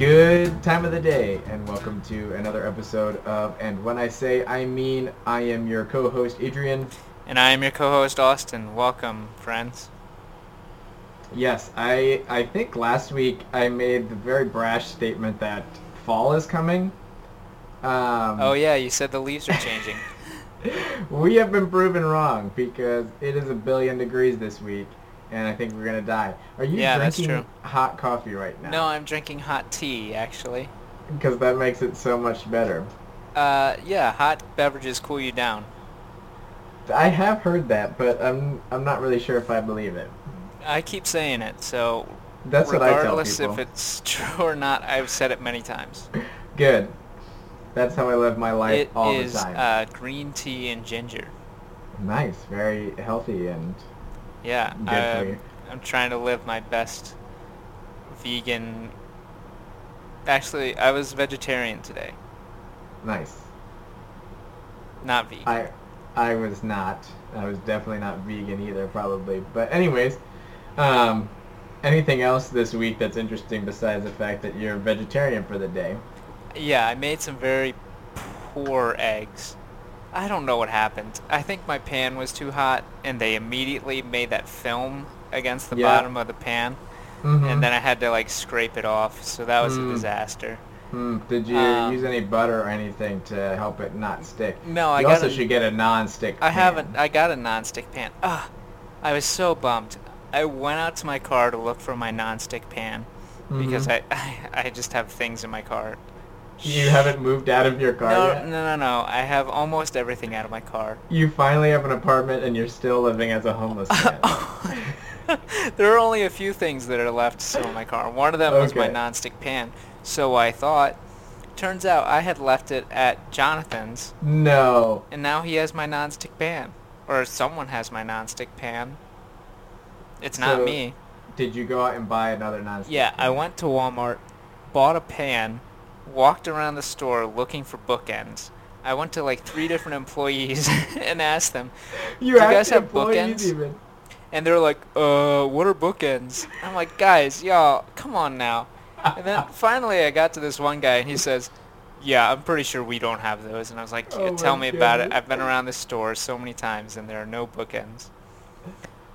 Good time of the day, and welcome to another episode of And When I Say I Mean, I am your co-host Adrian. And I am your co-host Austin. Welcome, friends. Yes, I I think last week I made the very brash statement that fall is coming. Um, Oh yeah, you said the leaves are changing. we have been proven wrong because it is a billion degrees this week, and I think we're gonna die. Are you Yeah, that's drinking true. hot coffee right now? no, I'm drinking hot tea actually. because that makes it so much better. Uh, yeah, hot beverages cool you down. I have heard that, but I'm I'm not really sure if I believe it. I keep saying it, so That's what I tell regardless if it's true or not, I've said it many times. Good. That's how I live my life It all is the time. uh, green tea and ginger. nice, very healthy, and Yeah, you. I'm trying to live my best vegan. Actually, I was vegetarian today, nice. not vegan. I I was not. I was definitely not vegan either, probably. But anyways, um, anything else this week that's interesting besides the fact that you're vegetarian for the day? Yeah, I made some very poor eggs. I don't know what happened. I think my pan was too hot, and they immediately made that film against the Yeah. bottom of the pan, Mhm. and then I had to like scrape it off. So that was Mm. a disaster. Hmm, Did you Um, use any butter or anything to help it not stick? No, I also a- should get a non-stick. I pan. haven't. I got a non-stick pan. Ah, I was so bummed. I went out to my car to look for my non-stick pan because Mhm. I, I just have things in my car. You haven't moved out of your car No, yet. no, no, no. I have almost everything out of my car. You finally have an apartment and you're still living as a homeless man. there are only a few things that are left still in my car. One of them was my Okay. non-stick pan. So I thought. Turns out I had left it at Jonathan's, no. and now he has my non-stick pan, or someone has my non-stick pan. It's not me. Did you go out and buy another non-stick? Yeah, I went to Walmart, bought a pan, walked around the store looking for bookends. I went to like three different employees and asked them, You, Do you guys have bookends? Even. and they were like, "Uh, what are bookends?" I'm like, "Guys, y'all, come on now." And then finally, I got to this one guy, and he says, "Yeah, I'm pretty sure we don't have those." And I was like, Oh "Tell me about it. I've been around this store so many times, and there are no bookends."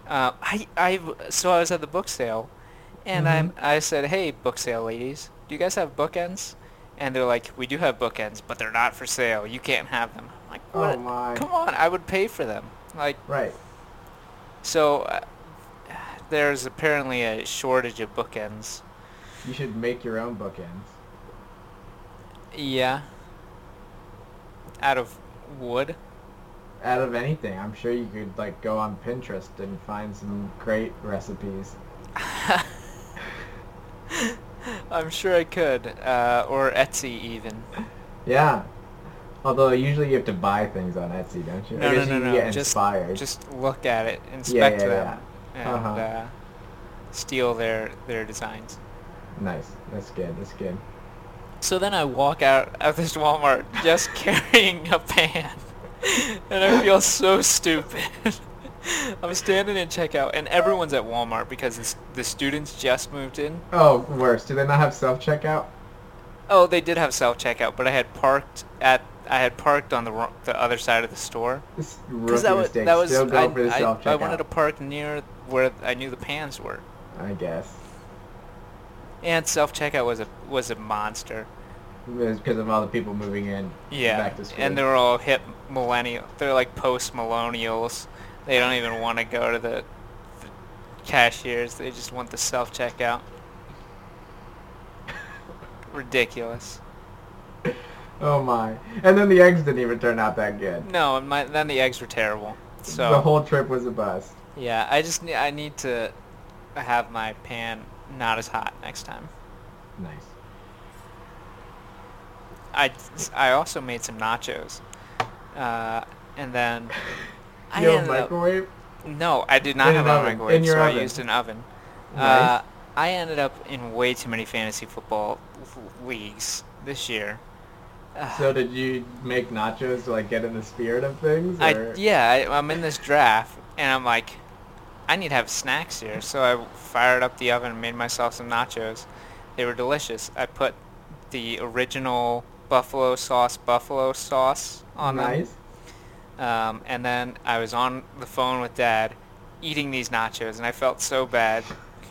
Uh, I, I, so I was at the book sale, and Mhm. I, I said, "Hey, book sale ladies, do you guys have bookends?" And they're like, "We do have bookends, but they're not for sale. You can't have them." I'm like, Oh "What? my. Come on, I would pay for them." Like, Right. so uh, there's apparently a shortage of bookends. You should make your own bookends. Yeah. Out of wood. Out of anything, I'm sure you could like go on Pinterest and find some great recipes. I'm sure I could, uh, or Etsy even. Yeah. Although usually you have to buy things on Etsy, don't you? No, no, no, you no. get Just, inspired. just look at it, inspect yeah, them, yeah. and Uh-huh. uh, steal their their designs. Nice. That's good. That's good. So then I walk out of this Walmart just carrying a pan, and I feel so stupid. I'm standing in checkout, and everyone's at Walmart because the, the students just moved in. Oh, worse. Do they not have self checkout? Oh, they did have self checkout, but I had parked at I had parked on the the other side of the store. This Because that was mistake. that was Still I, I. I wanted to park near where I knew the pans were, I guess. and self checkout was a was a monster. Because of all the people moving in Yeah, back to school. and they were all hip millennial. They're like post millennials. They don't even want to go to the, the cashiers. They just want the self checkout. Ridiculous. Oh my. And then the eggs didn't even turn out that good. No, and my then the eggs were terrible. So the whole trip was a bust. Yeah, I just need I need to have my pan not as hot next time. Nice. I, I also made some nachos, uh, and then I you have a ended up microwave? no, I did not In have an a oven, microwave, in your so I used an oven. Nice. Uh, I ended up in way too many fantasy football leagues this year. So did you make nachos to like get in the spirit of things? I yeah, I, I'm in this draft, and I'm like, I need to have snacks here. So I fired up the oven and made myself some nachos. They were delicious. I put the original buffalo sauce buffalo sauce on nice. them. Um, and then I was on the phone with Dad eating these nachos, and I felt so bad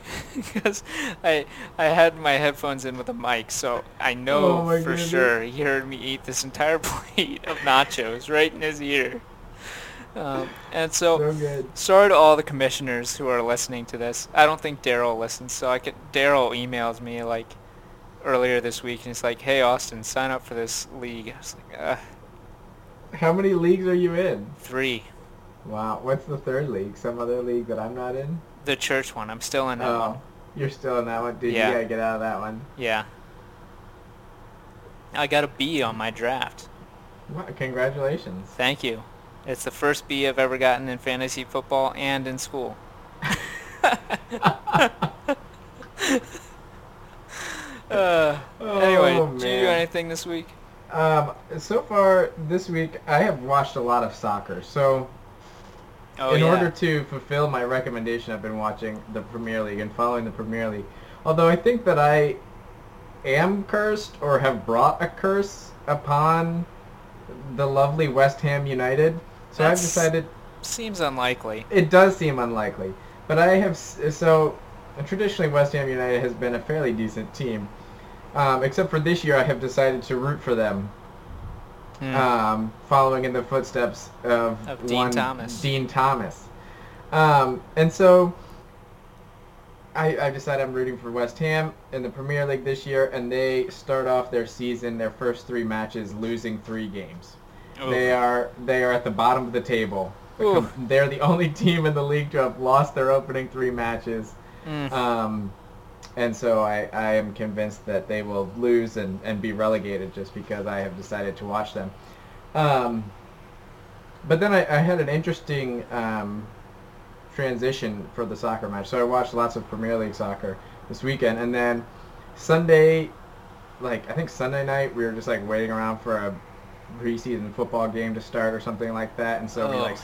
because I I had my headphones in with a mic, so I know Oh for goodness. sure he heard me eat this entire plate of nachos right in his ear. Um, and so, So sorry to all the commissioners who are listening to this. I don't think Daryl listens, so I could. Daryl emails me like earlier this week, and he's like, "Hey Austin, sign up for this league." I was like, uh, How many leagues are you in? three. Wow. What's the third league? Some other league that I'm not in? The church one. I'm still in that Oh, one. you're still in that one, dude. Yeah. You gotta get out of that one. Yeah. I got a B on my draft. Wow, congratulations. Thank you. It's the first B I've ever gotten in fantasy football and in school. uh, anyway, Oh, did you do anything this week? Um, so far this week, I have watched a lot of soccer. So, Oh in yeah. order to fulfill my recommendation, I've been watching the Premier League and following the Premier League. Although I think that I am cursed or have brought a curse upon the lovely West Ham United. So I've decided Seems unlikely. it does seem unlikely, but I have so traditionally West Ham United has been a fairly decent team, um, except for this year I have decided to root for them, Hmm. um, following in the footsteps of, Of Dean Thomas. Dean Thomas, um, and so I, I decided I'm rooting for West Ham in the Premier League this year, and they start off their season, their first three matches, losing three games. Oof. They are they are at the bottom of the table. Oof. They're the only team in the league to have lost their opening three matches. Mm. Um, and so I, I am convinced that they will lose and, and be relegated just because I have decided to watch them. Um, but then I, I had an interesting um, transition for the soccer match. So I watched lots of Premier League soccer this weekend, and then Sunday, like I think Sunday night, we were just like waiting around for a preseason football game to start or something like that, and so we Oh. like.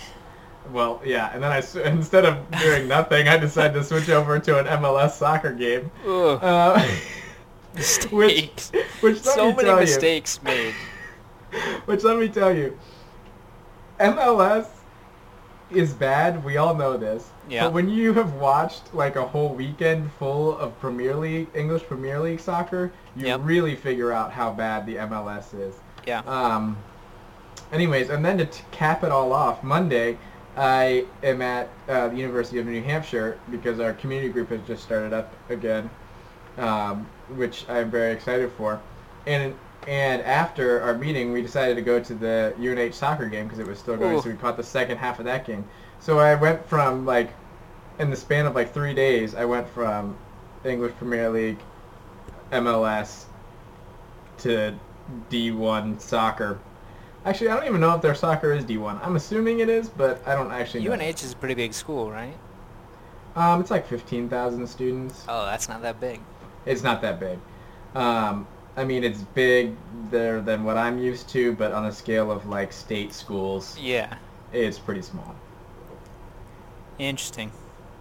Well, yeah, and then I instead of doing nothing, I decided to switch over to an MLS soccer game, uh, which Mistakes. which let so many tell you, mistakes made. which let me tell you, MLS is bad. We all know this. Yeah. But when you have watched like a whole weekend full of Premier League, English Premier League soccer, you Yep. really figure out how bad the MLS is. Yeah. Um. Anyways, and then to t- cap it all off, Monday, I am at uh, the University of New Hampshire because our community group has just started up again, um, which I'm very excited for. And and after our meeting, we decided to go to the UNH soccer game because it was still going, Ooh. so we caught the second half of that game. So I went from like, in the span of like three days, I went from English Premier League, MLS, to D1 soccer. Actually, I don't even know if their soccer is D1. I'm assuming it is, but I don't actually know. UNH is a pretty big school, right? Um, it's like 15,000 students. Oh, that's not that big. It's not that big. Um, I mean, it's big there than what I'm used to, but on a scale of like state schools, Yeah. it's pretty small. Interesting.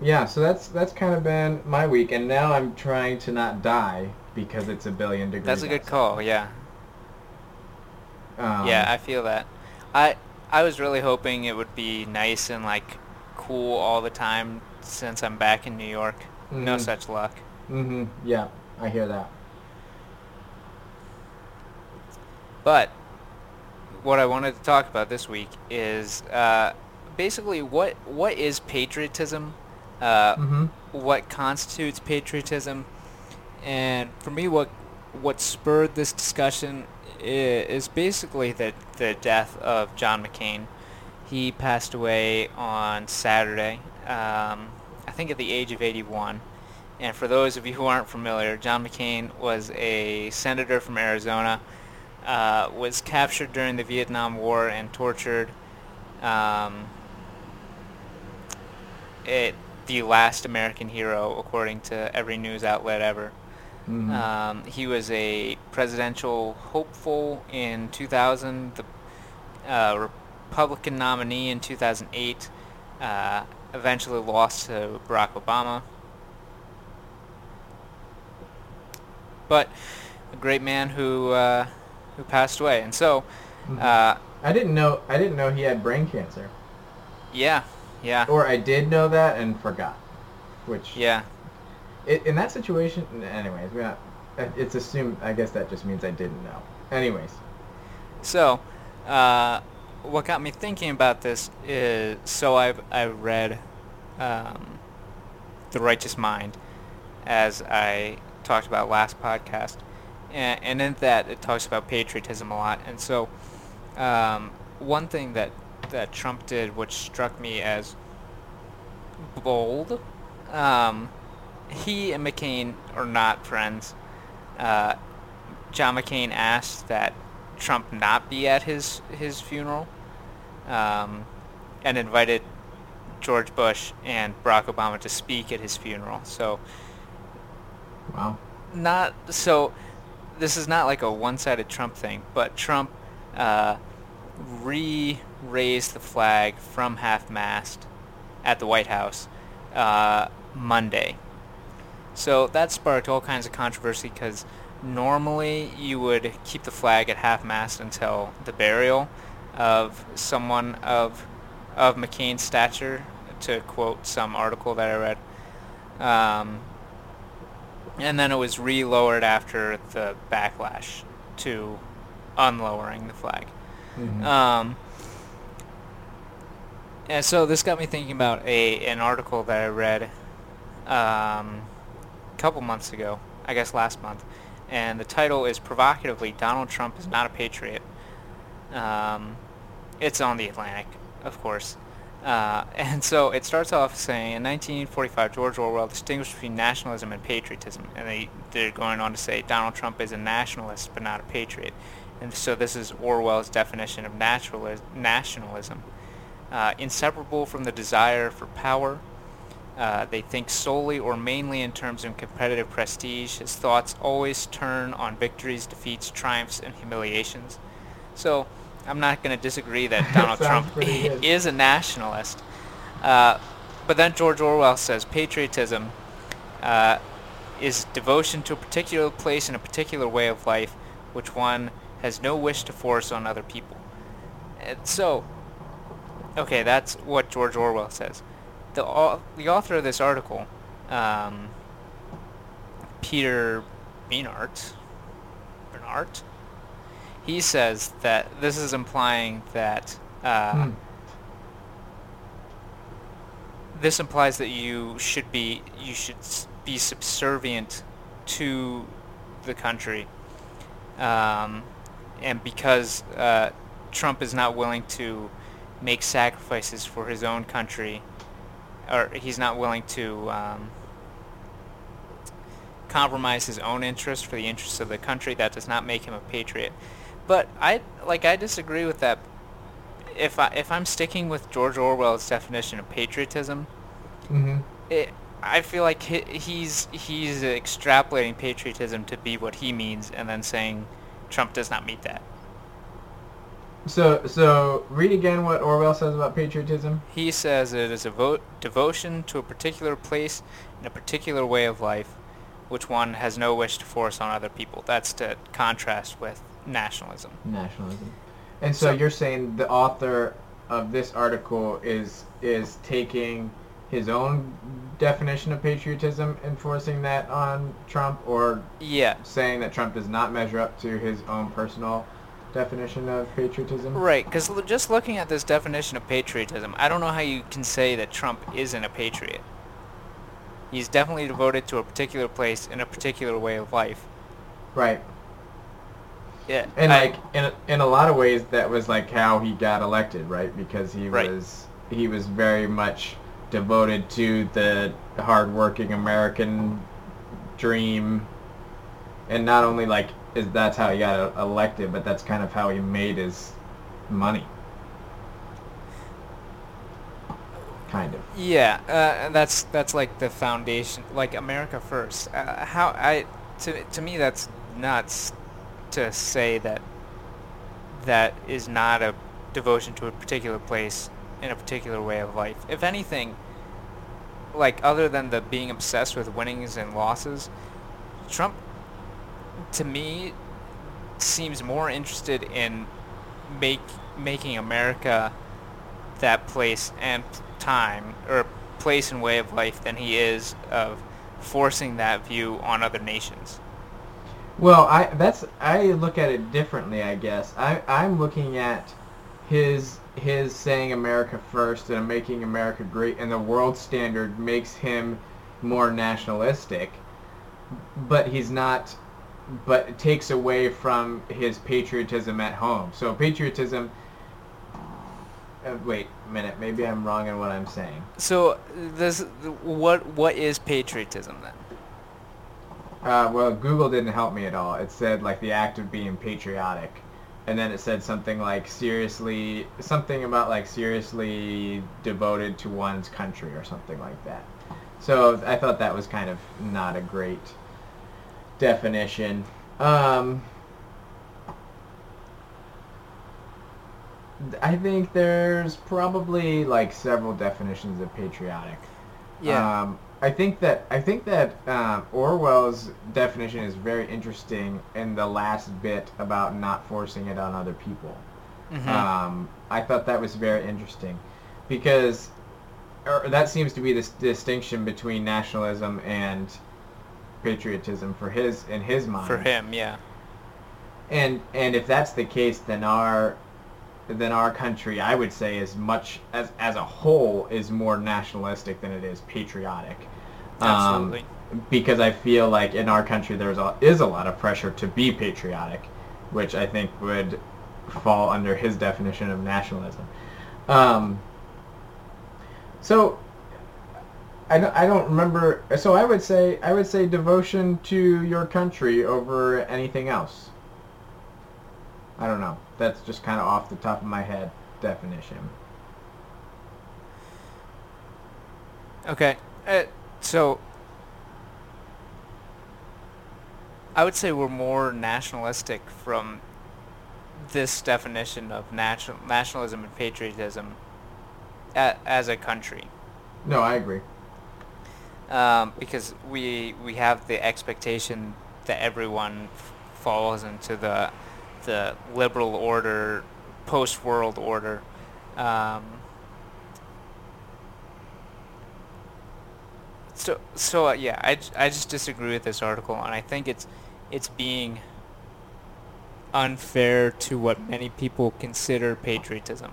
Yeah, so that's that's kind of been my week, and now I'm trying to not die because it's a billion degrees. That's a good outside. call. Yeah. Um, yeah, I feel that. I I was really hoping it would be nice and like cool all the time since I'm back in New York. No Mhm. such luck. Mm-hmm. Yeah, I hear that. But what I wanted to talk about this week is uh, basically what what is patriotism, uh, Mm-hmm. what constitutes patriotism, and for me, what what spurred this discussion is basically the the death of John McCain. He passed away on Saturday, um, I think at the age of 81. And for those of you who aren't familiar, John McCain was a senator from Arizona, uh, was captured during the Vietnam War and tortured. Um, it, the last American hero, according to every news outlet ever. Mm-hmm. Um, he was a presidential hopeful in 2000, the uh, Republican nominee in 2008, uh, eventually lost to Barack Obama. but a great man who uh, who passed away. And so, Mhm. uh, I didn't know. I didn't know he had brain cancer, yeah, yeah, or I did know that and forgot. Which yeah. I in that situation, anyways, we not. It's assumed. I guess that just means I didn't know. Anyways, So, uh, what got me thinking about this is so I've I read um, the Righteous Mind as I talked about last podcast, and, and in that it talks about patriotism a lot. And so, um, one thing that that Trump did, which struck me as bold, um, he and McCain are not friends. Uh, John McCain asked that Trump not be at his his funeral, um, and invited George Bush and Barack Obama to speak at his funeral. So wow. not so. This is not like a one-sided Trump thing, but Trump uh, re-raised the flag from half-mast at the White House uh, Monday. So that sparked all kinds of controversy because normally you would keep the flag at half-mast until the burial of someone of of McCain's stature, to quote some article that I read. Um, and then it was re-lowered after the backlash to unlowering the flag. Mhm. Um, and so this got me thinking about a an article that I read um, couple months ago, I guess last month, and the title is provocatively "Donald Trump is not a patriot." Um, it's on the Atlantic, of course. Uh, and so it starts off saying, in 1945, George Orwell distinguished between nationalism and patriotism. And they, they're going on to say Donald Trump is a nationalist but not a patriot. And so this is Orwell's definition of naturali- nationalism. Uh, inseparable from the desire for power, uh, they think solely or mainly in terms of competitive prestige. His thoughts always turn on victories, defeats, triumphs, and humiliations. So I'm not going to disagree that Donald Trump is a nationalist. Uh, but then George Orwell says patriotism uh, is devotion to a particular place and a particular way of life, which one has no wish to force on other people. And so, okay, that's what George Orwell says. The, the author of this article, um, Peter Beinart, Beinart, he says that this is implying that uh, Hmm. this implies that you should be you should be subservient to the country, um, and because uh, Trump is not willing to make sacrifices for his own country, or he's not willing to um, compromise his own interests for the interests of the country, that does not make him a patriot. But I like I disagree with that. If I if I'm sticking with George Orwell's definition of patriotism, Mhm. it, I feel like he, he's he's extrapolating patriotism to be what he means, and then saying Trump does not meet that. So so read again what Orwell says about patriotism. He says it is a vo- devotion to a particular place and a particular way of life, which one has no wish to force on other people. That's to contrast with nationalism. Nationalism. And so, So- you're saying the author of this article is is taking his own definition of patriotism, enforcing that on Trump, or Yeah, saying that Trump does not measure up to his own personal definition of patriotism? right. Because just looking at this definition of patriotism, I don't know how you can say that Trump isn't a patriot. He's definitely devoted to a particular place and a particular way of life. Right. Yeah, And I- like in a, in a lot of ways, that was like how he got elected, right? Because he Right. was he was very much devoted to the hardworking American dream, and not only like is that's how he got elected, but that's kind of how he made his money. Kind of. Yeah, uh, that's that's like the foundation, like America first. Uh, how I to to me that's nuts to say that that is not a devotion to a particular place in a particular way of life. If anything, like other than the being obsessed with winnings and losses, Trump to me, seems more interested in make making America that place and time or place and way of life than he is of forcing that view on other nations. Well, I that's I look at it differently, I guess. I I'm looking at his his saying America first and making America great and the world standard makes him more nationalistic, but he's not but it takes away from his patriotism at home. So patriotism uh, wait a minute, maybe I'm wrong in what I'm saying. So this what what is patriotism then? Uh, well, Google didn't help me at all. It said like the act of being patriotic, and then it said something like seriously, something about like seriously devoted to one's country or something like that. So I thought that was kind of not a great definition. Um, I think there's probably like several definitions of patriotic. Yeah. Um, I think that I think that um, Orwell's definition is very interesting in the last bit about not forcing it on other people. Mhm. Um, I thought that was very interesting because that seems to be the distinction between nationalism and patriotism for his in his mind. For him, yeah. And and if that's the case, then our then our country, I would say, is much as as a whole is more nationalistic than it is patriotic. Um, Absolutely. because I feel like in our country there's a, is a lot of pressure to be patriotic, which I think would fall under his definition of nationalism. Um, so I don't, I don't remember. So I would say I would say devotion to your country over anything else. I don't know. That's just kind of off the top of my head definition. Okay. Uh, so I would say we're more nationalistic from this definition of national nationalism and patriotism a, as a country. No, I agree. Um, because we we have the expectation that everyone f- falls into the the liberal order, post world order. Um, so so uh, yeah, I just disagree with this article, and I think it's it's being unfair to what many people consider patriotism.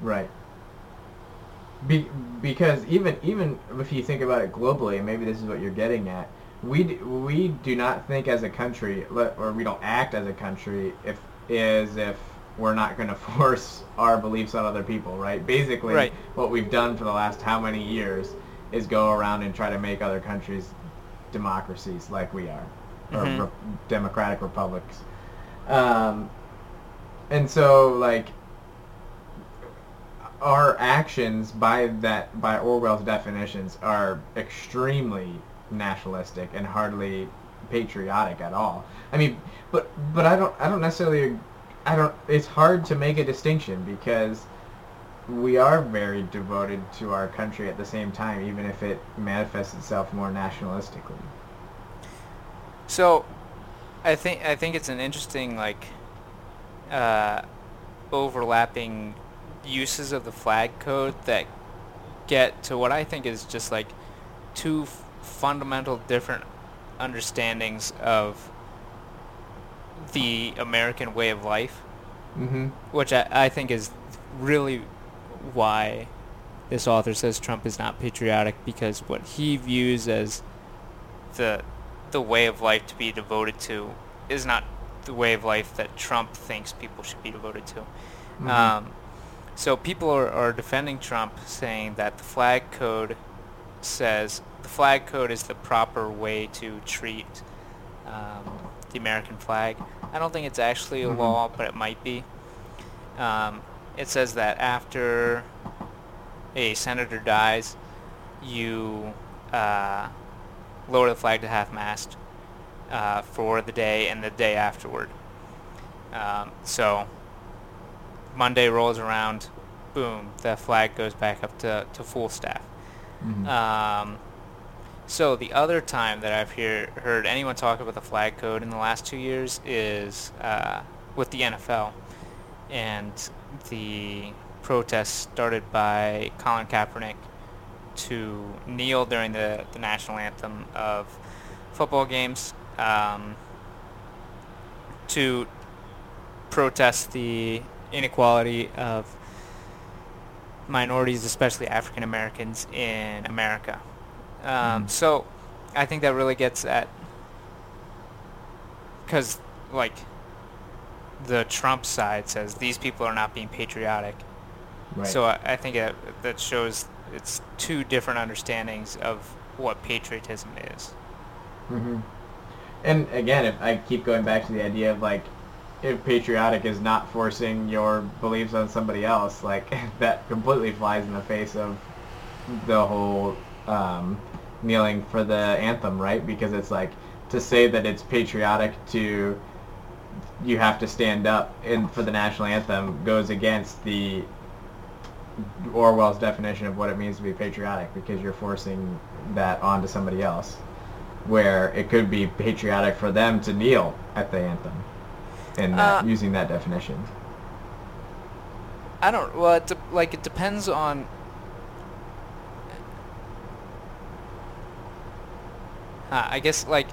Right. Be, because even even if you think about it globally, maybe this is what you're getting at, we d- we do not think as a country, or we don't act as a country, if as if we're not going to force our beliefs on other people, right? Basically, Right. what we've done for the last how many years is go around and try to make other countries democracies like we are, Mhm. or re- democratic republics. Um, and so, like, our actions by that by Orwell's definitions are extremely nationalistic and hardly patriotic at all. I mean, but but I don't I don't necessarily I don't it's hard to make a distinction because we are very devoted to our country at the same time even if it manifests itself more nationalistically. So, I think I think it's an interesting like uh, overlapping uses of the flag code that get to what I think is just like two f- fundamental different understandings of the American way of life, Mhm. which I, I think is really why this author says Trump is not patriotic because what he views as the the way of life to be devoted to is not the way of life that Trump thinks people should be devoted to. Mhm. Um, so people are, are defending Trump, saying that the flag code says the flag code is the proper way to treat um, the American flag. I don't think it's actually a Mhm. law, but it might be. Um, it says that after a senator dies, you uh, lower the flag to half-mast uh, for the day and the day afterward. Um, so Monday rolls around, boom, the flag goes back up to, to full staff. Mhm. Um, So the other time that I've hear, heard anyone talk about the flag code in the last two years is uh, with the NFL and the protests started by Colin Kaepernick to kneel during the, the national anthem of football games um, to protest the inequality of minorities, especially African Americans in America. Um, Mhm. So I think that really gets at because like the Trump side says these people are not being patriotic. Right. So I, I think it, that shows it's two different understandings of what patriotism is. Mm-hmm. And again, if I keep going back to the idea of like, patriotic is not forcing your beliefs on somebody else, like that completely flies in the face of the whole um, kneeling for the anthem, right? Because it's like to say that it's patriotic to you have to stand up in for the national anthem goes against the Orwell's definition of what it means to be patriotic because you're forcing that onto somebody else where it could be patriotic for them to kneel at the anthem and Uh, using that definition. I don't. Well, it de- like it depends on. Huh, I guess like,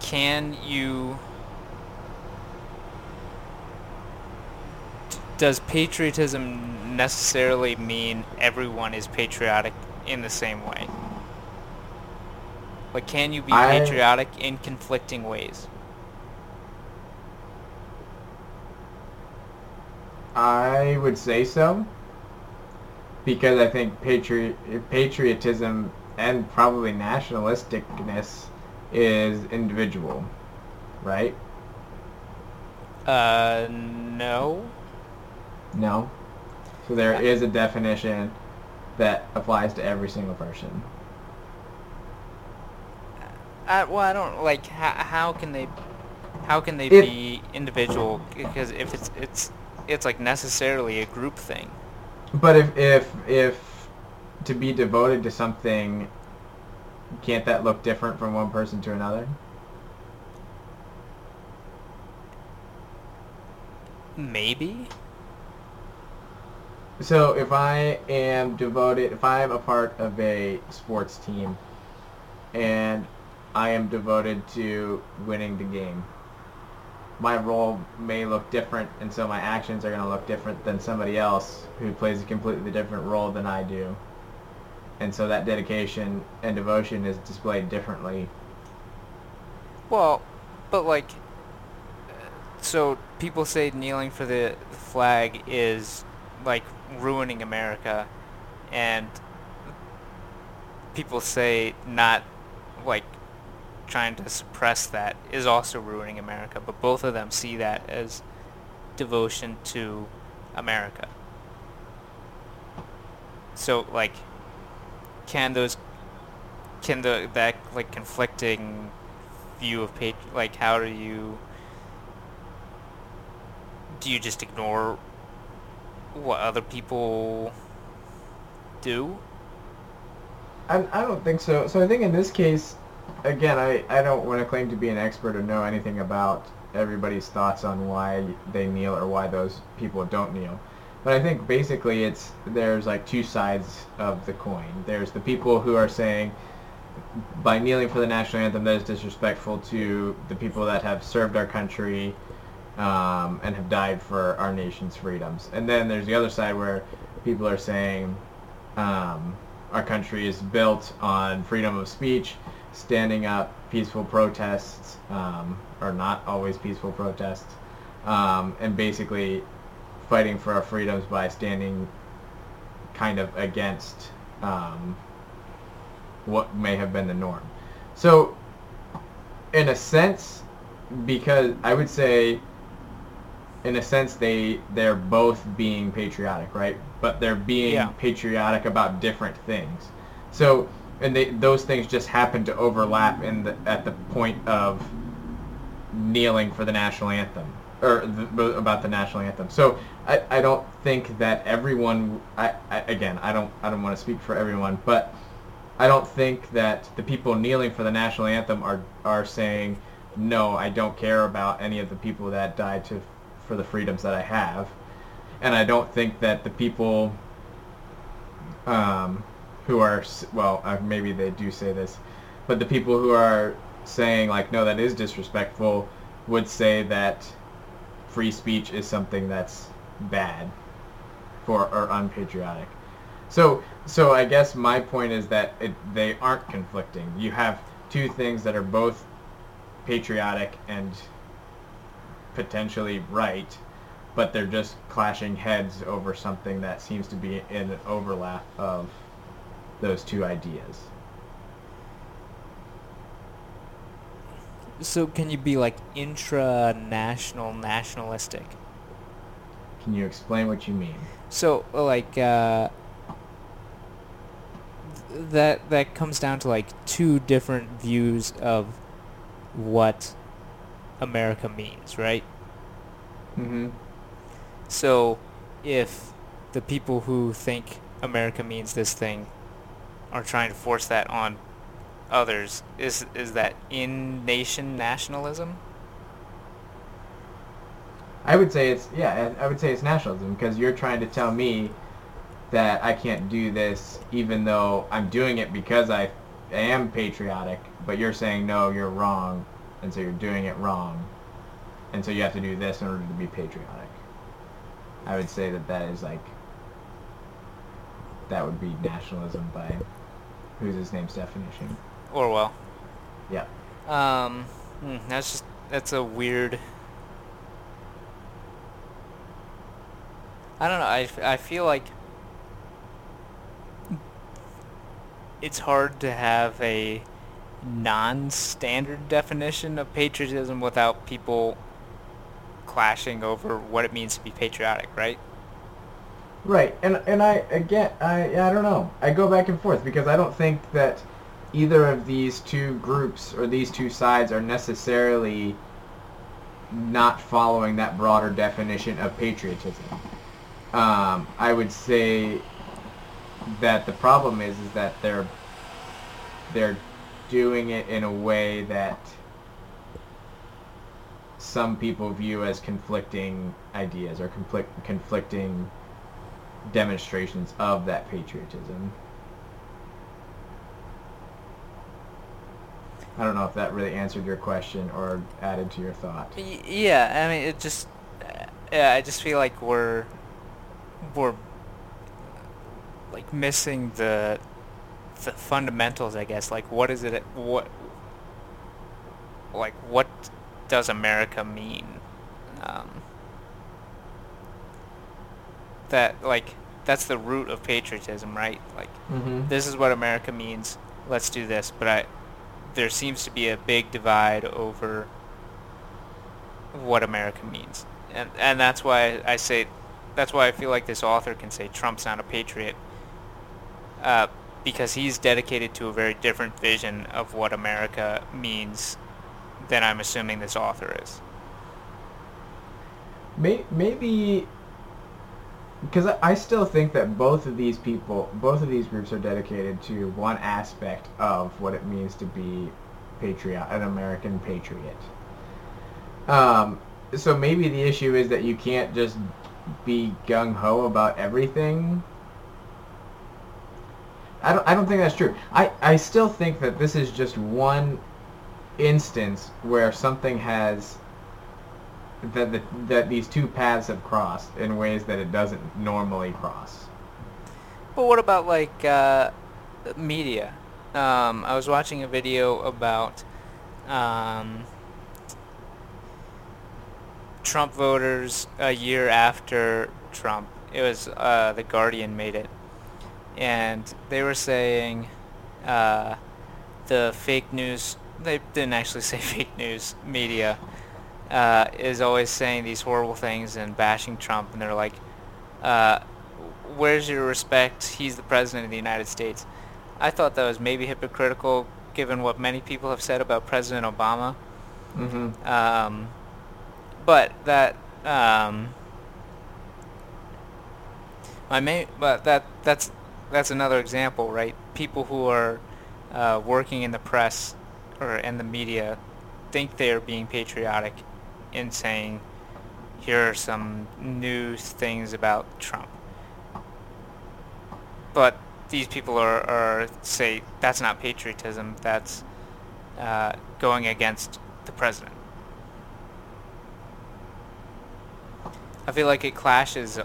can you? Does patriotism necessarily mean everyone is patriotic in the same way? Like, can you be I- patriotic in conflicting ways? I would say so because I think patri- patriotism and probably nationalisticness is individual, right? Uh, no. No. So there is a definition that applies to every single person. I, well, I don't like how, how can they how can they be individual because if it's it's it's like necessarily a group thing. But if if if to be devoted to something, can't that look different from one person to another? Maybe. So if I am devoted, if I am a part of a sports team, and I am devoted to winning the game, my role may look different, and so my actions are going to look different than somebody else who plays a completely different role than I do. And so that dedication and devotion is displayed differently. Well, but like, so people say kneeling for the flag is like ruining America, and people say not like trying to suppress that is also ruining America. But both of them see that as devotion to America. So like, can those can the that like conflicting view of page like how do you do you just ignore what other people do I, I don't think so. So I think in this case, again, I, I don't want to claim to be an expert or know anything about everybody's thoughts on why they kneel or why those people don't kneel. But I think basically it's there's like two sides of the coin. There's the people who are saying by kneeling for the national anthem that is disrespectful to the people that have served our country um, and have died for our nation's freedoms. And then there's the other side where people are saying um, our country is built on freedom of speech, standing up, peaceful protests, um, or not always peaceful protests, um, and basically fighting for our freedoms by standing kind of against um, what may have been the norm. So, in a sense, because I would say, in a sense, they they're both being patriotic, right? But they're being Yeah. patriotic about different things. So, and they those things just happen to overlap in the at the point of kneeling for the national anthem or the, about the national anthem. So I, I don't think that everyone I, I again I don't I don't want to speak for everyone, but I don't think that the people kneeling for the national anthem are are saying, no, I don't care about any of the people that died to for the freedoms that I have, and I don't think that the people um, who are well, uh, maybe they do say this, but the people who are saying like, no, that is disrespectful, would say that free speech is something that's bad for or unpatriotic. So, so I guess my point is that it, they aren't conflicting. You have two things that are both patriotic and potentially right, but they're just clashing heads over something that seems to be in an overlap of those two ideas. So can you be like intra-national nationalistic? Can you explain what you mean? So like uh, th- that that comes down to like two different views of what America means, right? Mm-hmm. So if the people who think America means this thing are trying to force that on others, is is that in nation nationalism? I would say it's yeah. I would say it's nationalism because you're trying to tell me that I can't do this even though I'm doing it because I am patriotic. But you're saying no, you're wrong, and so you're doing it wrong, and so you have to do this in order to be patriotic. I would say that that is like that would be nationalism by who's his name's definition. Orwell. Yeah. Um, hmm, that's just that's a weird. I don't know. I, I feel like it's hard to have a non-standard definition of patriotism without people clashing over what it means to be patriotic, right? Right, and and I again I I don't know. I go back and forth because I don't think that either of these two groups or these two sides are necessarily not following that broader definition of patriotism. Um, I would say that the problem is is that they're they're doing it in a way that some people view as conflicting ideas or conflict conflicting demonstrations of that patriotism. I don't know if that really answered your question or added to your thought. Yeah, I mean, it just, yeah, I just feel like we're, we're, like missing the, the fundamentals, I guess. Like, what is it? What, like, what does America mean? Um, that like, that's the root of patriotism, right? Like, Mm-hmm. this is what America means. Let's do this. But I, there seems to be a big divide over what America means, and and that's why I say, that's why I feel like this author can say Trump's not a patriot, uh, because he's dedicated to a very different vision of what America means than I'm assuming this author is. Maybe because I, still think that both of these people, both of these groups are dedicated to one aspect of what it means to be patriot, an American patriot. Um, so maybe the issue is that you can't just be gung ho about everything. I don't, I don't think that's true. I, I still think that this is just one instance where something has that the, that these two paths have crossed in ways that it doesn't normally cross. But what about like uh, media? Um, I was watching a video about um, Trump voters a year after Trump. It was uh, the Guardian made it, and they were saying uh, the fake news. They didn't actually say fake news media uh, is always saying these horrible things and bashing Trump, and they're like, uh, "Where's your respect? He's the president of the United States." I thought that was maybe hypocritical, given what many people have said about President Obama. Mm-hmm. Um, but that um, my main, but that that's that's another example, right? People who are uh, working in the press or in the media think they are being patriotic in saying, here are some new things about Trump. But these people are, are say, that's not patriotism, that's uh, going against the president. I feel like it clashes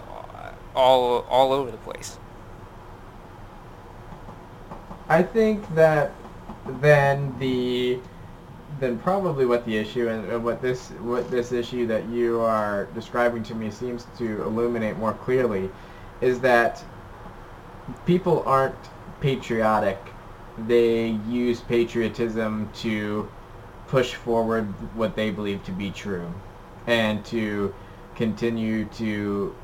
all all over the place. I think that then the then probably what the issue and what this what this issue that you are describing to me seems to illuminate more clearly is that people aren't patriotic. They use patriotism to push forward what they believe to be true and to continue to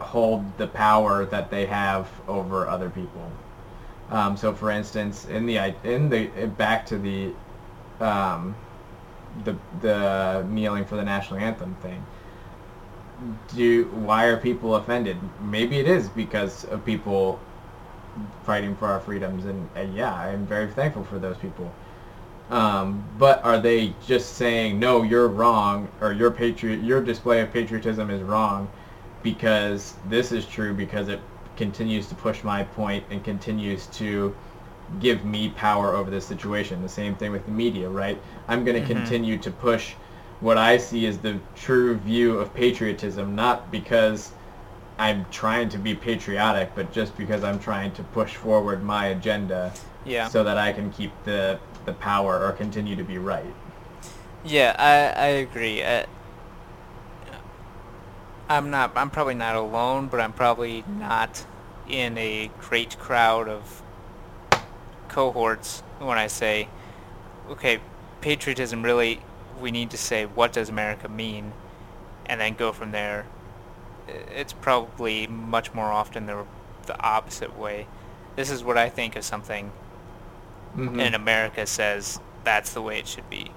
hold the power that they have over other people. Um, so, for instance, in the in the back to the um, the the kneeling for the national anthem thing. Do why are people offended? Maybe it is because of people fighting for our freedoms, and, and yeah, I'm very thankful for those people. Um, but are they just saying no, you're wrong, or your patriot, your display of patriotism is wrong, because this is true because it continues to push my point and continues to give me power over this situation. The same thing with the media, right? I'm going to mm-hmm. continue to push what I see as the true view of patriotism, not because I'm trying to be patriotic, but just because I'm trying to push forward my agenda yeah. so that I can keep the, the power or continue to be right. Yeah, I, I agree. I, I'm not. I'm probably not alone, but I'm probably not in a great crowd of cohorts when I say, okay, patriotism really. We need to say what does America mean, and then go from there. It's probably much more often the the opposite way. This is what I think of something, mm-hmm. and America says that's the way it should be.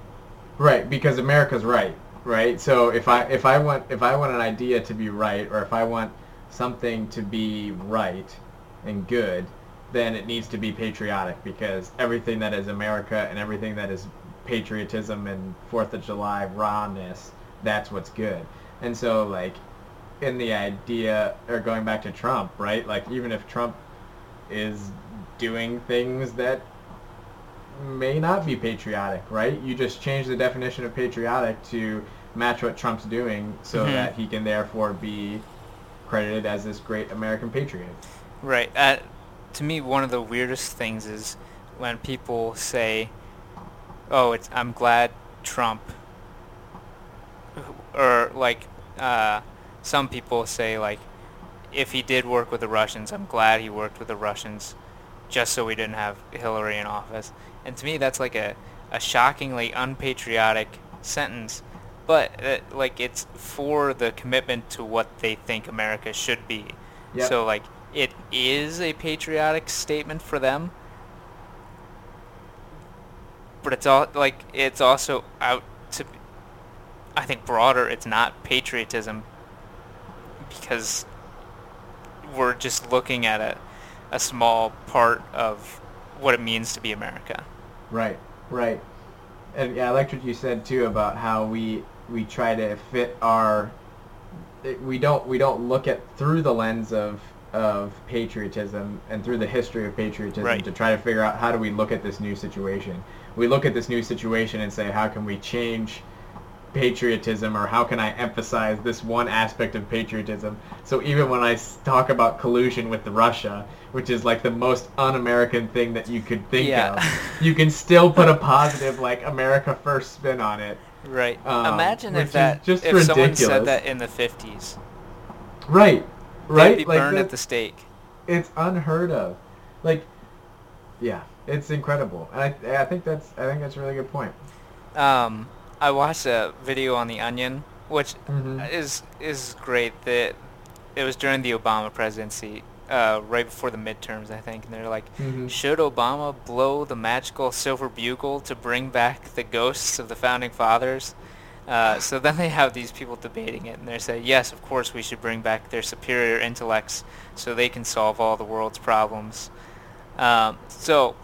Right, because America's right right? So if I if I want if I want an idea to be right, or if I want something to be right and good, then it needs to be patriotic because everything that is America and everything that is patriotism and Fourth of July rawness, that's what's good. And so like in the idea or going back to Trump, right? Like even if Trump is doing things that may not be patriotic, right? You just change the definition of patriotic to match what Trump's doing so mm-hmm. that he can therefore be credited as this great American patriot. Right. Uh, to me, one of the weirdest things is when people say, "Oh, it's I'm glad Trump," or like uh, some people say, like, if he did work with the Russians, I'm glad he worked with the Russians, just so we didn't have Hillary in office. And to me, that's like a a shockingly unpatriotic sentence but uh, like it's for the commitment to what they think America should be. Yep. So like it is a patriotic statement for them, but it's all like it's also out to. I think broader, it's not patriotism because we're just looking at a a small part of what it means to be America. Right, right. And yeah, I liked what you said too about how we we try to fit our eh, we don't we don't look at through the lens of of patriotism and through the history of patriotism right. to try to figure out how do we look at this new situation. We look at this new situation and say how can we change patriotism or how can I emphasize this one aspect of patriotism. So even when I talk about collusion with Russia, which is like the most un-American thing that you could think yeah. of, you can still put a positive like America first spin on it Right. Um, Imagine if that just if ridiculous. someone said that in the fifties. Right. Right. They'd be like burned at the stake. It's unheard of. Like, yeah, it's incredible. I I think that's I think that's a really good point. Um, I watched a video on the Onion, which mm-hmm. is is great. That it was during the Obama presidency, uh, right before the midterms, I think, and they're like, mm-hmm. should Obama blow the magical silver bugle to bring back the ghosts of the founding fathers? Uh, so then they have these people debating it, and they say, yes, of course we should bring back their superior intellects so they can solve all the world's problems. Um, so,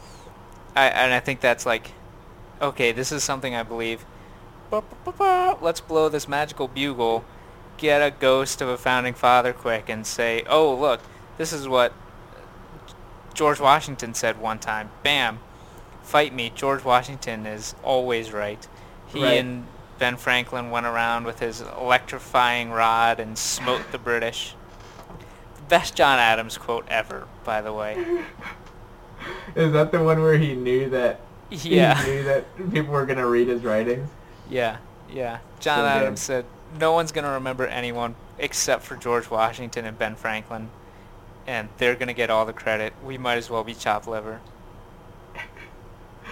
I and I think that's like, okay, this is something I believe. Let's blow this magical bugle, get a ghost of a founding father quick, and say, oh look, this is what George Washington said one time. Bam, fight me. George Washington is always right. He Right. and Ben Franklin went around with his electrifying rod and smote the British. The best John Adams quote ever, by the way. Is that the one where he knew that Yeah. he knew that people were gonna read his writings? Yeah, yeah. John So. Adams said, no one's going to remember anyone except for George Washington and Ben Franklin. And they're going to get all the credit. We might as well be chopped liver.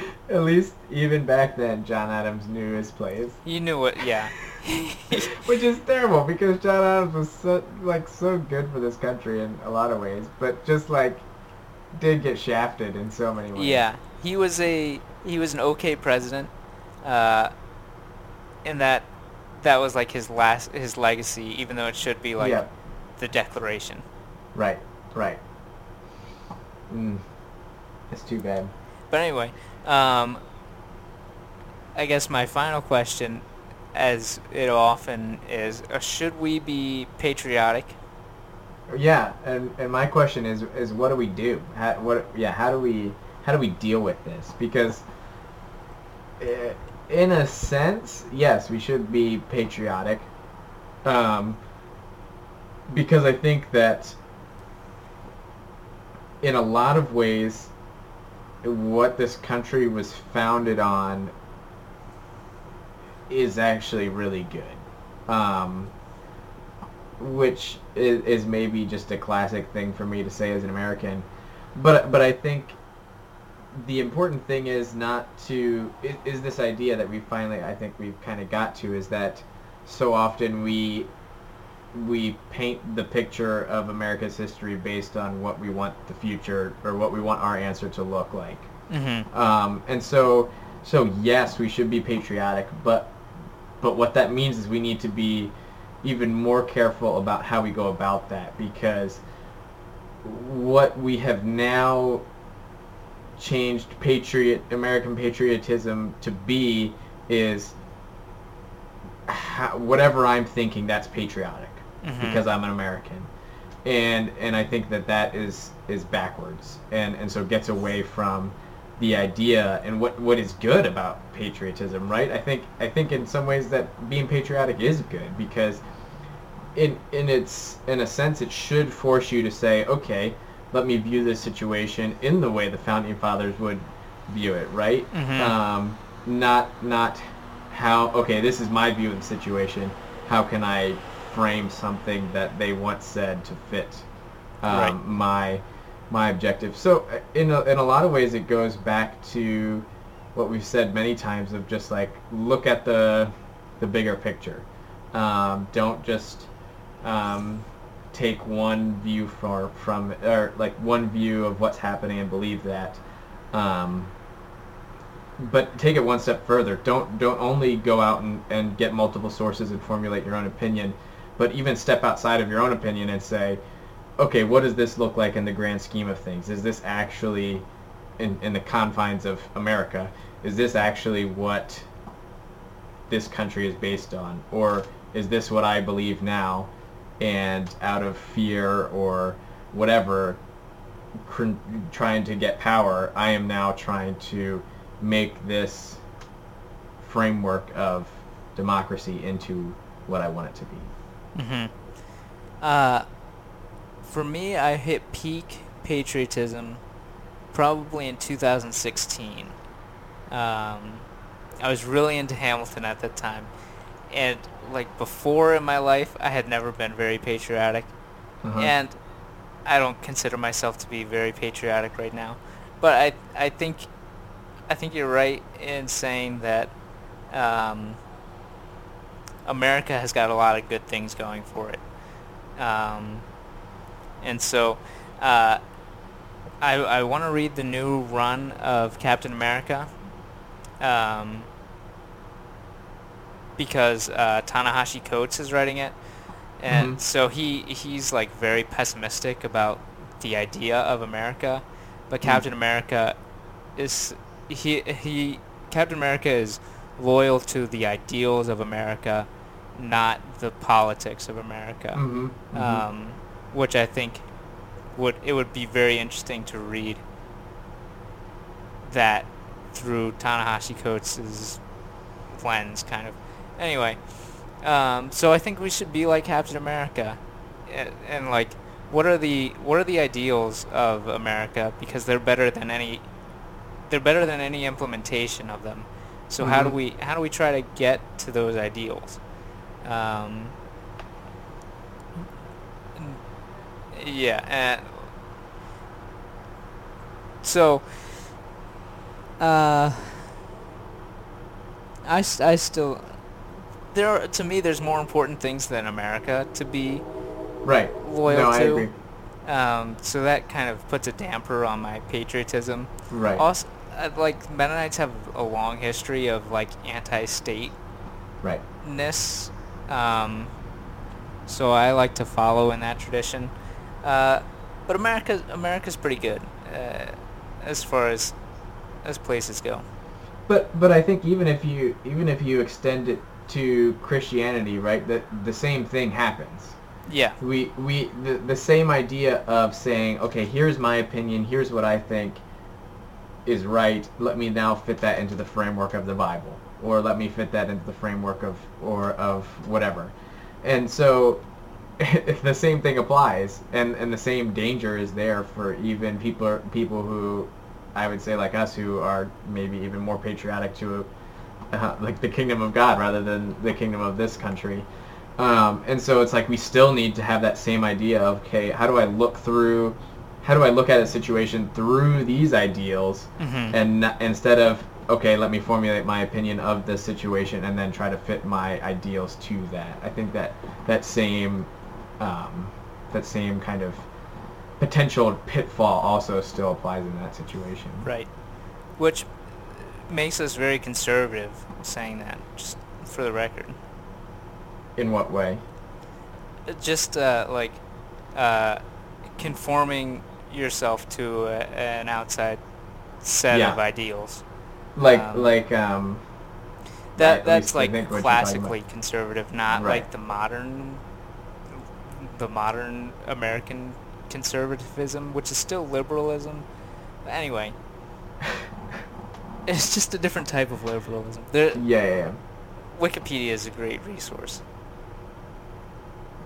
At least even back then, John Adams knew his plays, You knew it, yeah. which is terrible because John Adams was so like so good for this country in a lot of ways, but just like did get shafted in so many ways. yeah, he was a he was an okay president, uh, and that that was like his last his legacy, even though it should be like Yeah. the Declaration. Right. Right. Mm. It's too bad. But anyway, um, I guess my final question, as it often is, uh, should we be patriotic? Yeah, and, and my question is is what do we do? How, what yeah, how do we how do we deal with this? Because eh, in a sense, yes, we should be patriotic. Um, because I think that in a lot of ways what this country was founded on is actually really good. Um, which is, is maybe just a classic thing for me to say as an American. But but I think the important thing is not to is, is this idea that we finally I think we've kind of got to is that so often we we paint the picture of America's history based on what we want the future or what we want our answer to look like. Mm-hmm. Um, and so, so yes, we should be patriotic, but but what that means is we need to be even more careful about how we go about that because what we have now changed patriot American patriotism to be is how, whatever I'm thinking that's patriotic Mhm. because I'm an American and and I think that that is is backwards and and so gets away from the idea and what what is good about patriotism right I think I think in some ways that being patriotic is good because in in its in a sense it should force you to say okay let me view this situation in the way the founding fathers would view it right Mhm. um, not not how okay this is my view of the situation how can I frame something that they once said to fit um, Right. my my objective. So uh, in a, in a lot of ways it goes back to what we've said many times of just like look at the the bigger picture. Um, don't just um, take one view for from or like one view of what's happening and believe that. Um, but take it one step further. Don't don't only go out and, and get multiple sources and formulate your own opinion but even step outside of your own opinion and say okay what does this look like in the grand scheme of things? Is this actually in, in the confines of america? Is this actually what this country is based on? Or is this what i believe now and out of fear or whatever cr- trying to get power i am now trying to make this framework of democracy into what i want it to be hmm Uh, for me, I hit peak patriotism probably in 2016. Um, I was really into Hamilton at that time, and like before in my life, I had never been very patriotic, Uh-huh. and I don't consider myself to be very patriotic right now. But I, I think, I think you're right in saying that. Um, America has got a lot of good things going for it. Um, and so uh, I, I want to read the new run of Captain America um, because uh, Ta-Nehisi Coates is writing it. And Mhm. so he he's like very pessimistic about the idea of America but Captain America is he he Captain America is loyal to the ideals of America, not the politics of America. hmm Um, which I think would it would be very interesting to read that through Ta-Nehisi Coates' lens, kind of. Anyway, um, so I think we should be like Captain America, and, and like, what are the what are the ideals of America? Because they're better than any, they're better than any implementation of them. So how do Mhm. we how do we try to get to those ideals? Um, yeah. Uh, so, uh, I, I still there are, to me there's more important things than America to be Right. loyal no, I to. agree. Um, so that kind of puts a damper on my patriotism. Right. Also, like Mennonites have a long history of like anti-state Right. ness. Um, so I like to follow in that tradition. Uh, but America, America's pretty good uh, as far as as places go. But but I think even if you even if you extend it to Christianity, right, that the same thing happens. Yeah. We we the, the same idea of saying, okay, here's my opinion, here's what I think is right. Let me now fit that into the framework of the Bible, or let me fit that into the framework of or of whatever. And so the same thing applies, and and the same danger is there for even people people who I would say like us who are maybe even more patriotic to uh, like the kingdom of God rather than the kingdom of this country. Um, and so it's like we still need to have that same idea of okay, how do I look through, how do I look at a situation through these ideals, Mhm. and instead of okay, let me formulate my opinion of this situation and then try to fit my ideals to that. I think that that same um, that same kind of potential pitfall also still applies in that situation. Right. Which makes us very conservative saying that, just for the record. In what way? Just uh, like uh, conforming yourself to a, an outside set Yeah. of ideals. Like Um, like um. That at that's like think what you're talking about. classically conservative, not Right. like the modern the modern American conservatism, which is still liberalism. But anyway, it's just a different type of liberalism. There, Yeah, yeah, yeah. Wikipedia is a great resource.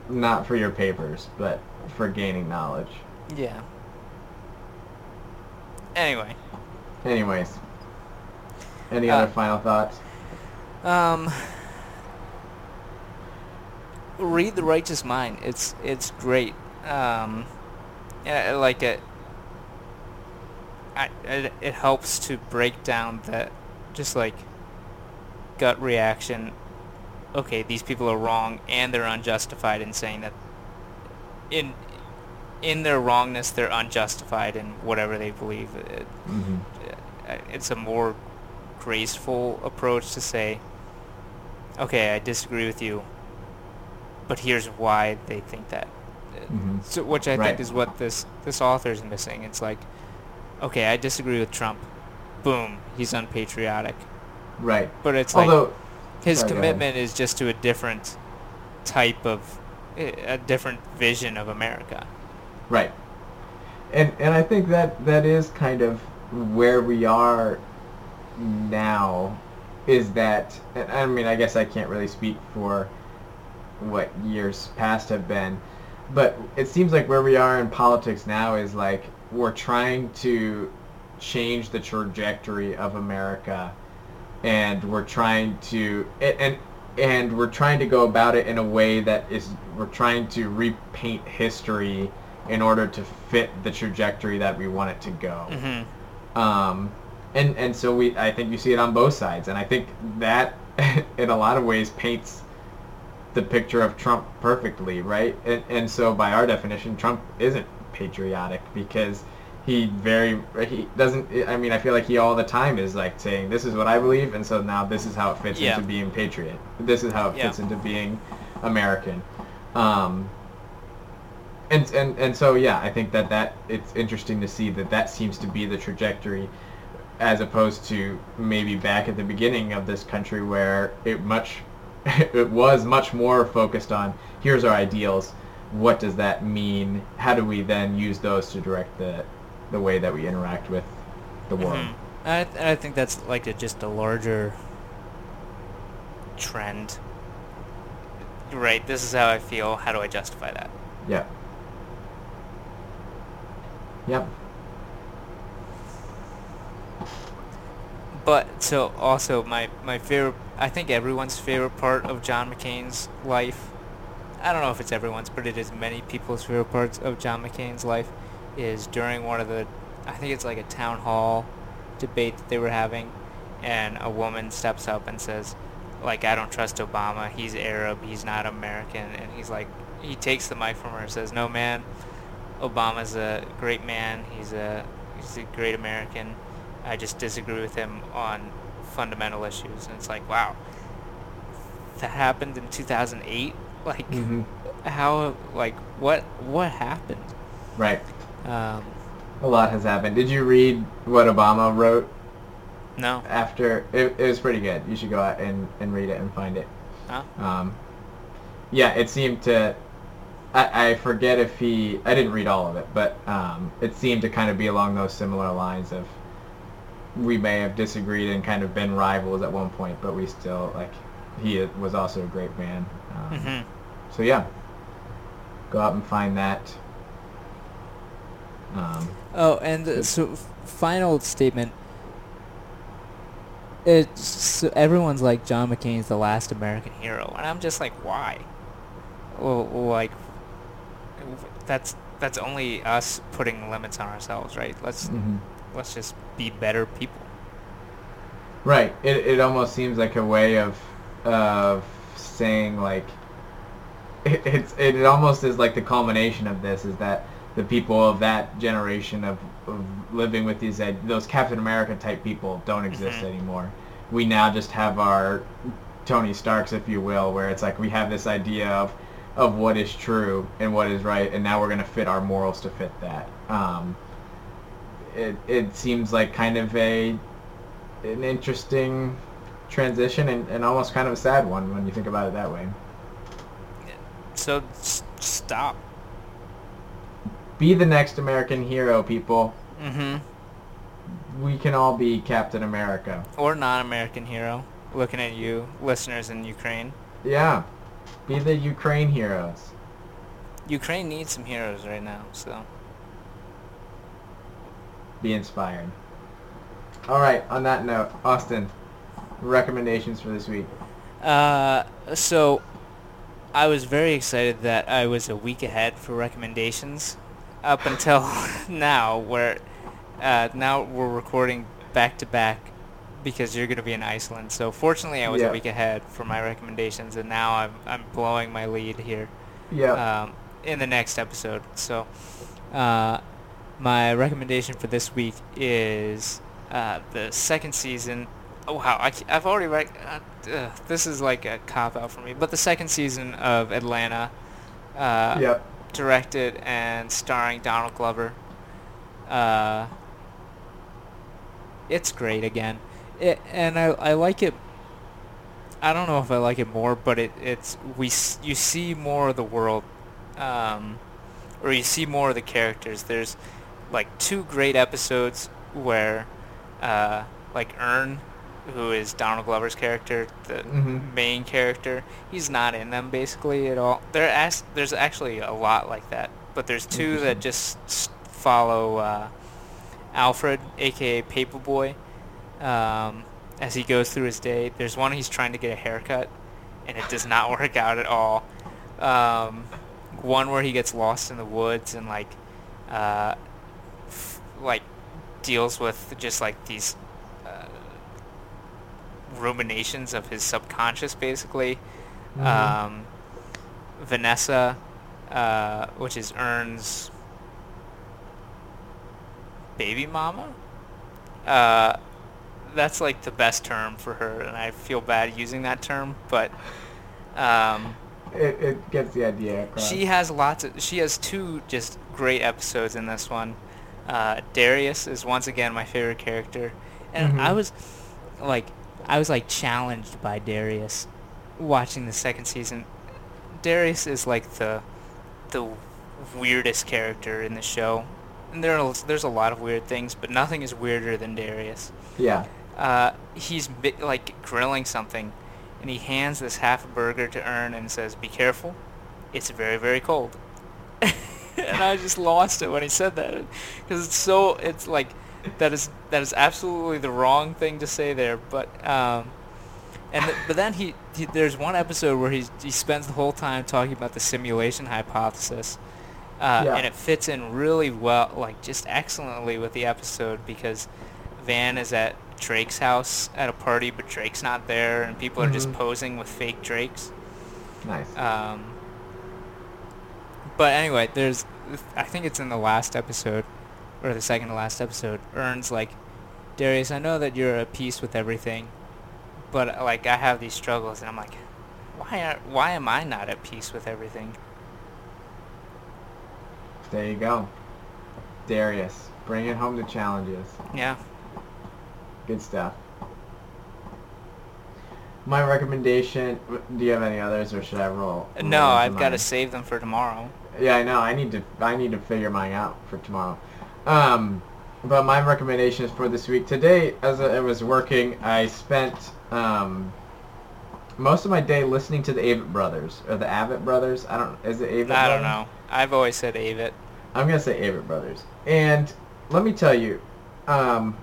Not for your papers, but for gaining knowledge. Yeah. Anyway, Anyways. Any Uh, other final thoughts? um, read the Righteous Mind. It's it's great. Um, yeah, I like it. I, it it helps to break down that just like gut reaction. Okay, these people are wrong, and they're unjustified in saying that. In in their wrongness, they're unjustified in whatever they believe. It, hmm uh, it's a more graceful approach to say, okay, I disagree with you, but here's why they think that. Mhm. So, which I Right. think is what this this author is missing. It's like, okay, I disagree with Trump. Boom, he's unpatriotic. Right. But it's like his sorry, commitment is just to a different type of a different vision of America. Right. And and I think that that is kind of where we are now is that I mean I guess I can't really speak for what years past have been but it seems like where we are in politics now is like we're trying to change the trajectory of America and we're trying to and, and we're trying to go about it in a way that is we're trying to repaint history in order to fit the trajectory that we want it to go hmm um, and and so we I think you see it on both sides, and I think that in a lot of ways paints the picture of Trump perfectly, right? And and so by our definition, Trump isn't patriotic because he very he doesn't. I mean, I feel like he all the time is like saying this is what I believe, and so now this is how it fits Yeah. into being patriot. This is how it Yeah. fits into being American. Um, and and and so yeah, I think that that it's interesting to see that that seems to be the trajectory, as opposed to maybe back at the beginning of this country where it much, it was much more focused on here's our ideals, what does that mean? How do we then use those to direct the, the way that we interact with the world? Mhm. I, th- I think that's like a, just a larger trend. Right. This is how I feel. How do I justify that? Yep. Yep. But so also my my favorite. I think everyone's favorite part of John McCain's life. I don't know if it's everyone's, but it is many people's favorite parts of John McCain's life. Is during one of the, I think it's like a town hall debate that they were having, and a woman steps up and says, like I don't trust Obama. He's Arab. He's not American. And he's like, he takes the mic from her and says, No man, Obama's a great man. He's a he's a great American. I just disagree with him on fundamental issues. And it's like, wow, that happened in 2008. Like, hmm how? Like, what? What happened? Right. Um, A lot has happened. Did you read what Obama wrote no. after? It, it was pretty good. You should go out and, and read it and find it. Huh? Um, yeah, it seemed to. I, I forget if he. I didn't read all of it, but um, it seemed to kind of be along those similar lines of. We may have disagreed and kind of been rivals at one point, but we still like. He was also a great man. Um, hmm So yeah, go out and find that. Um, Oh, and uh, so f- final statement. It's so everyone's like John McCain's the last American hero. hero, and I'm just like, why? Well, like, that's that's only us putting limits on ourselves, right? Let's mhm. let's just be better people. Right. It it almost seems like a way of of saying like it, it's it almost is like the culmination of this is that the people of that generation of, of living with these those Captain America type people don't exist Mhm. anymore. We now just have our Tony Starks, if you will, where it's like we have this idea of of what is true and what is right, and now we're going to fit our morals to fit that. Um, it it seems like kind of a an interesting transition and, and almost kind of a sad one when you think about it that way. So s- stop. Be the next American hero, people. Mm-hmm. We can all be Captain America. Or non-American hero. Looking at you, listeners in Ukraine. Yeah. Be the Ukraine heroes. Ukraine needs some heroes right now, so. Be inspired. All right, on that note, Austin, recommendations for this week. Uh, so I was very excited that I was a week ahead for recommendations up until now, where uh, now we're recording back to back because you're going to be in Iceland. So fortunately, I was Yeah. a week ahead for my recommendations, and now I'm I'm blowing my lead here Yeah. um, in the next episode. So, uh, my recommendation for this week is uh, the second season. Oh wow, I, have already rec- uh, uh, this is like a cop out for me, but the second season of Atlanta, uh, yep. directed and starring Donald Glover. Uh, it's great again, it, and I I like it. I don't know if I like it more, but it it's we you see more of the world, um, or you see more of the characters. There's like two great episodes where, uh, like Earn, who is Donald Glover's character, the Mhm. main character, he's not in them basically at all. There as there's actually a lot like that, but there's two that just follow uh, Alfred, aka Paper Boi, um, as he goes through his day. There's one he's trying to get a haircut, and it does not work out at all. Um, one where he gets lost in the woods and like, uh, f- like deals with just like these uh, ruminations of his subconscious, basically. Mhm. Um, Vanessa, uh, which is Earn's baby mama. Uh, that's like the best term for her, and I feel bad using that term, but um, it, it gets the idea across. She has lots of. She has two just great episodes in this one. Uh, Darius is once again my favorite character, and I Mhm. was like, I was like challenged by Darius watching the second season. Darius is like the the weirdest character in the show, and there are, there's a lot of weird things, but nothing is weirder than Darius. yeah. Uh, he's like grilling something, and he hands this half a burger to Earn and says, "Be careful, it's very very cold." and I just lost it when he said that, because it's so it's like that is that is absolutely the wrong thing to say there. But um, and th- but then he, he there's one episode where he he spends the whole time talking about the simulation hypothesis. Uh, Yeah. And it fits in really well, like just excellently with the episode because Van is at Drake's house at a party, but Drake's not there, and people are just Mhm. posing with fake Drakes. Nice. Um, but anyway, there's, I think it's in the last episode, or the second to last episode. Earn's like, Darius, I know that you're at peace with everything, but like I have these struggles, and I'm like, why are, why am I not at peace with everything? there you go. Darius, bringing home the challenges. Yeah. Good stuff. My recommendation. Do you have any others, or should I roll? No, roll I've got to save them for tomorrow. Yeah, I know. I need to. I need to figure mine out for tomorrow. Um, but my recommendation is for this week. Today, as I was working, I spent um, most of my day listening to the Avett Brothers or the Avett Brothers. I don't. Is it Avett? I don't know. I've always said Avett. I'm gonna say Avett Brothers. And let me tell you, um,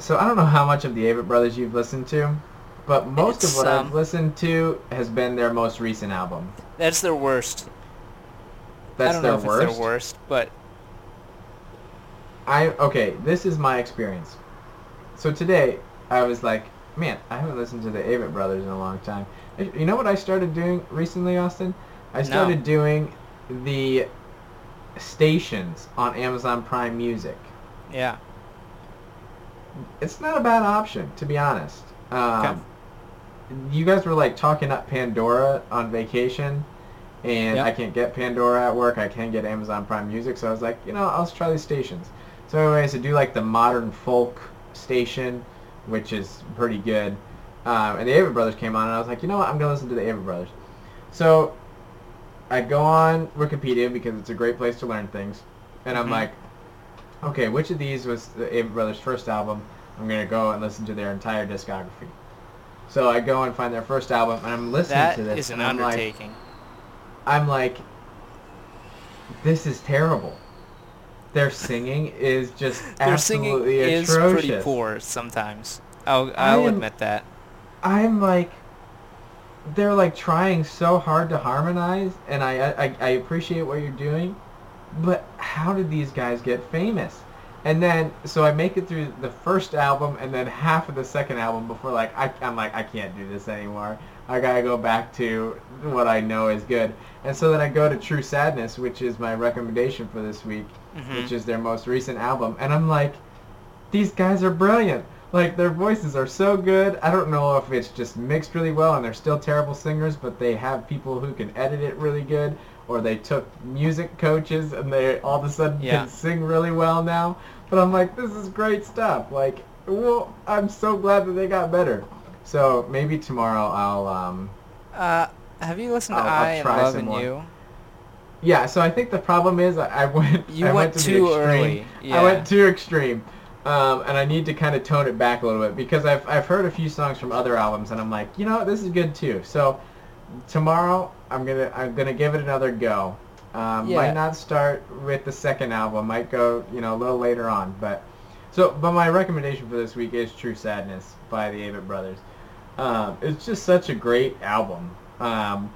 so I don't know how much of the Avett Brothers you've listened to, but most It's, of what I've um, listened to has been their most recent album. That's their worst. That's I don't their know if worst. it's their worst, but I okay. This is my experience. So today I was like, man, I haven't listened to the Avett Brothers in a long time. You know what I started doing recently, Austin? I started No. doing the stations on Amazon Prime Music. yeah. It's not a bad option, to be honest. Um, Okay. You guys were like talking up Pandora on vacation, and Yep. I can't get Pandora at work. I can get Amazon Prime Music, so I was like, you know, I'll just try these stations. So anyways, I do like the modern folk station, which is pretty good. Um, and the Avett Brothers came on, and I was like, you know what, I'm gonna listen to the Avett Brothers. So I go on Wikipedia because it's a great place to learn things, and I'm Mhm. like, okay, which of these was the Avett Brothers' first album? I'm gonna go and listen to their entire discography. So I go and find their first album, and I'm listening That to this, is an and I'm like, undertaking. I'm like, this is terrible. Their singing is just Their singing is atrocious. pretty poor sometimes. I'll I'll am- admit that. I'm like, they're like trying so hard to harmonize, and I, I I appreciate what you're doing, but how did these guys get famous? And then so I make it through the first album and then half of the second album before like I, I'm like I can't do this anymore. I gotta go back to what I know is good. And so then I go to True Sadness, which is my recommendation for this week, Mhm. which is their most recent album, and I'm like, these guys are brilliant. Like their voices are so good. I don't know if it's just mixed really well and they're still terrible singers, but they have people who can edit it really good, or they took music coaches and they all of a sudden Yeah. can sing really well now. But I'm like, this is great stuff. Like, well, I'm so glad that they got better. So maybe tomorrow I'll um, Uh, have you listened to I'll- I'll I and try Love some and more. You? Yeah, so I think the problem is I, I went. You I went to the too extreme. early, I went too extreme, um, and I need to kind of tone it back a little bit because I've I've heard a few songs from other albums, and I'm like, you know, this is good too. So tomorrow I'm gonna I'm gonna give it another go. Um, Yeah. Might not start with the second album. Might go you know a little later on, but so but my recommendation for this week is True Sadness by the Avett Brothers. Um, it's just such a great album. Um,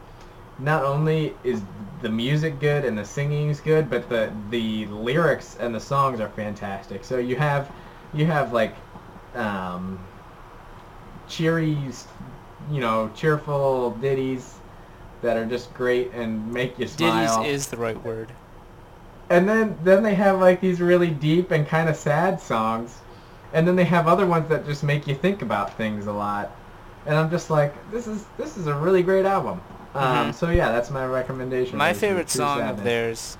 not only is the music good and the singing is good, but the the lyrics and the songs are fantastic. So you have you have like um, cheery, you know, cheerful ditties that are just great and make you smile. Ditties is the right word. and then then they have like these really deep and kind of sad songs, and then they have other ones that just make you think about things a lot. And I'm just like, this is this is a really great album. Um, Mhm. So yeah, that's my recommendation. My favorite song Sadness. of theirs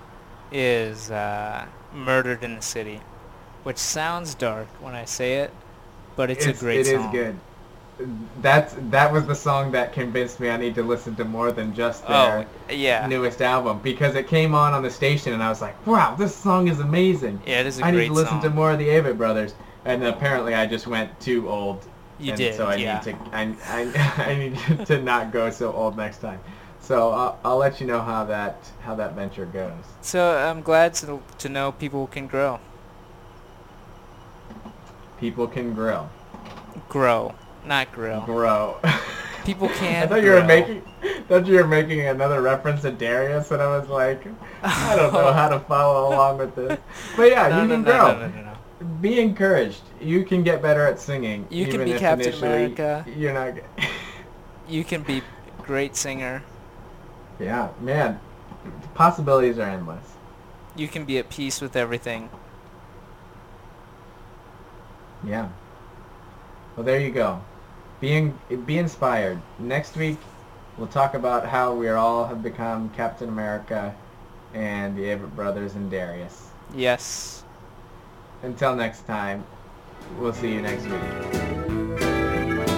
is uh, "Murdered in the City," which sounds dark when I say it, but it's, a great It song. It is good. That's that was the song that convinced me I need to listen to more than just oh, their Oh, yeah. newest album because it came on on the station and I was like, wow, this song is amazing. Yeah, it is a I need to listen song. to more of the Avett Brothers. And apparently I just went too old. You and did, So I yeah. need to I, I, I need to not go so old next time. So I'll, I'll let you know how that how that venture goes. So I'm glad to to know people can grow, People can grow. grow, not grill. Grow. People can. I thought you were making thought you were making another reference to Darius and I was like, I don't know how to follow along with this. But yeah, no, you no, can no, grow. No, no, no, no. Be encouraged. You can get better at singing. You can even be if Captain America. You're not. You can be great singer. yeah, man. The possibilities are endless. You can be at peace with everything. Yeah. Well, there you go. Being be inspired. Next week, we'll talk about how we all have become Captain America, and the Avett brothers and Darius. Yes. Until next time, we'll see you next week.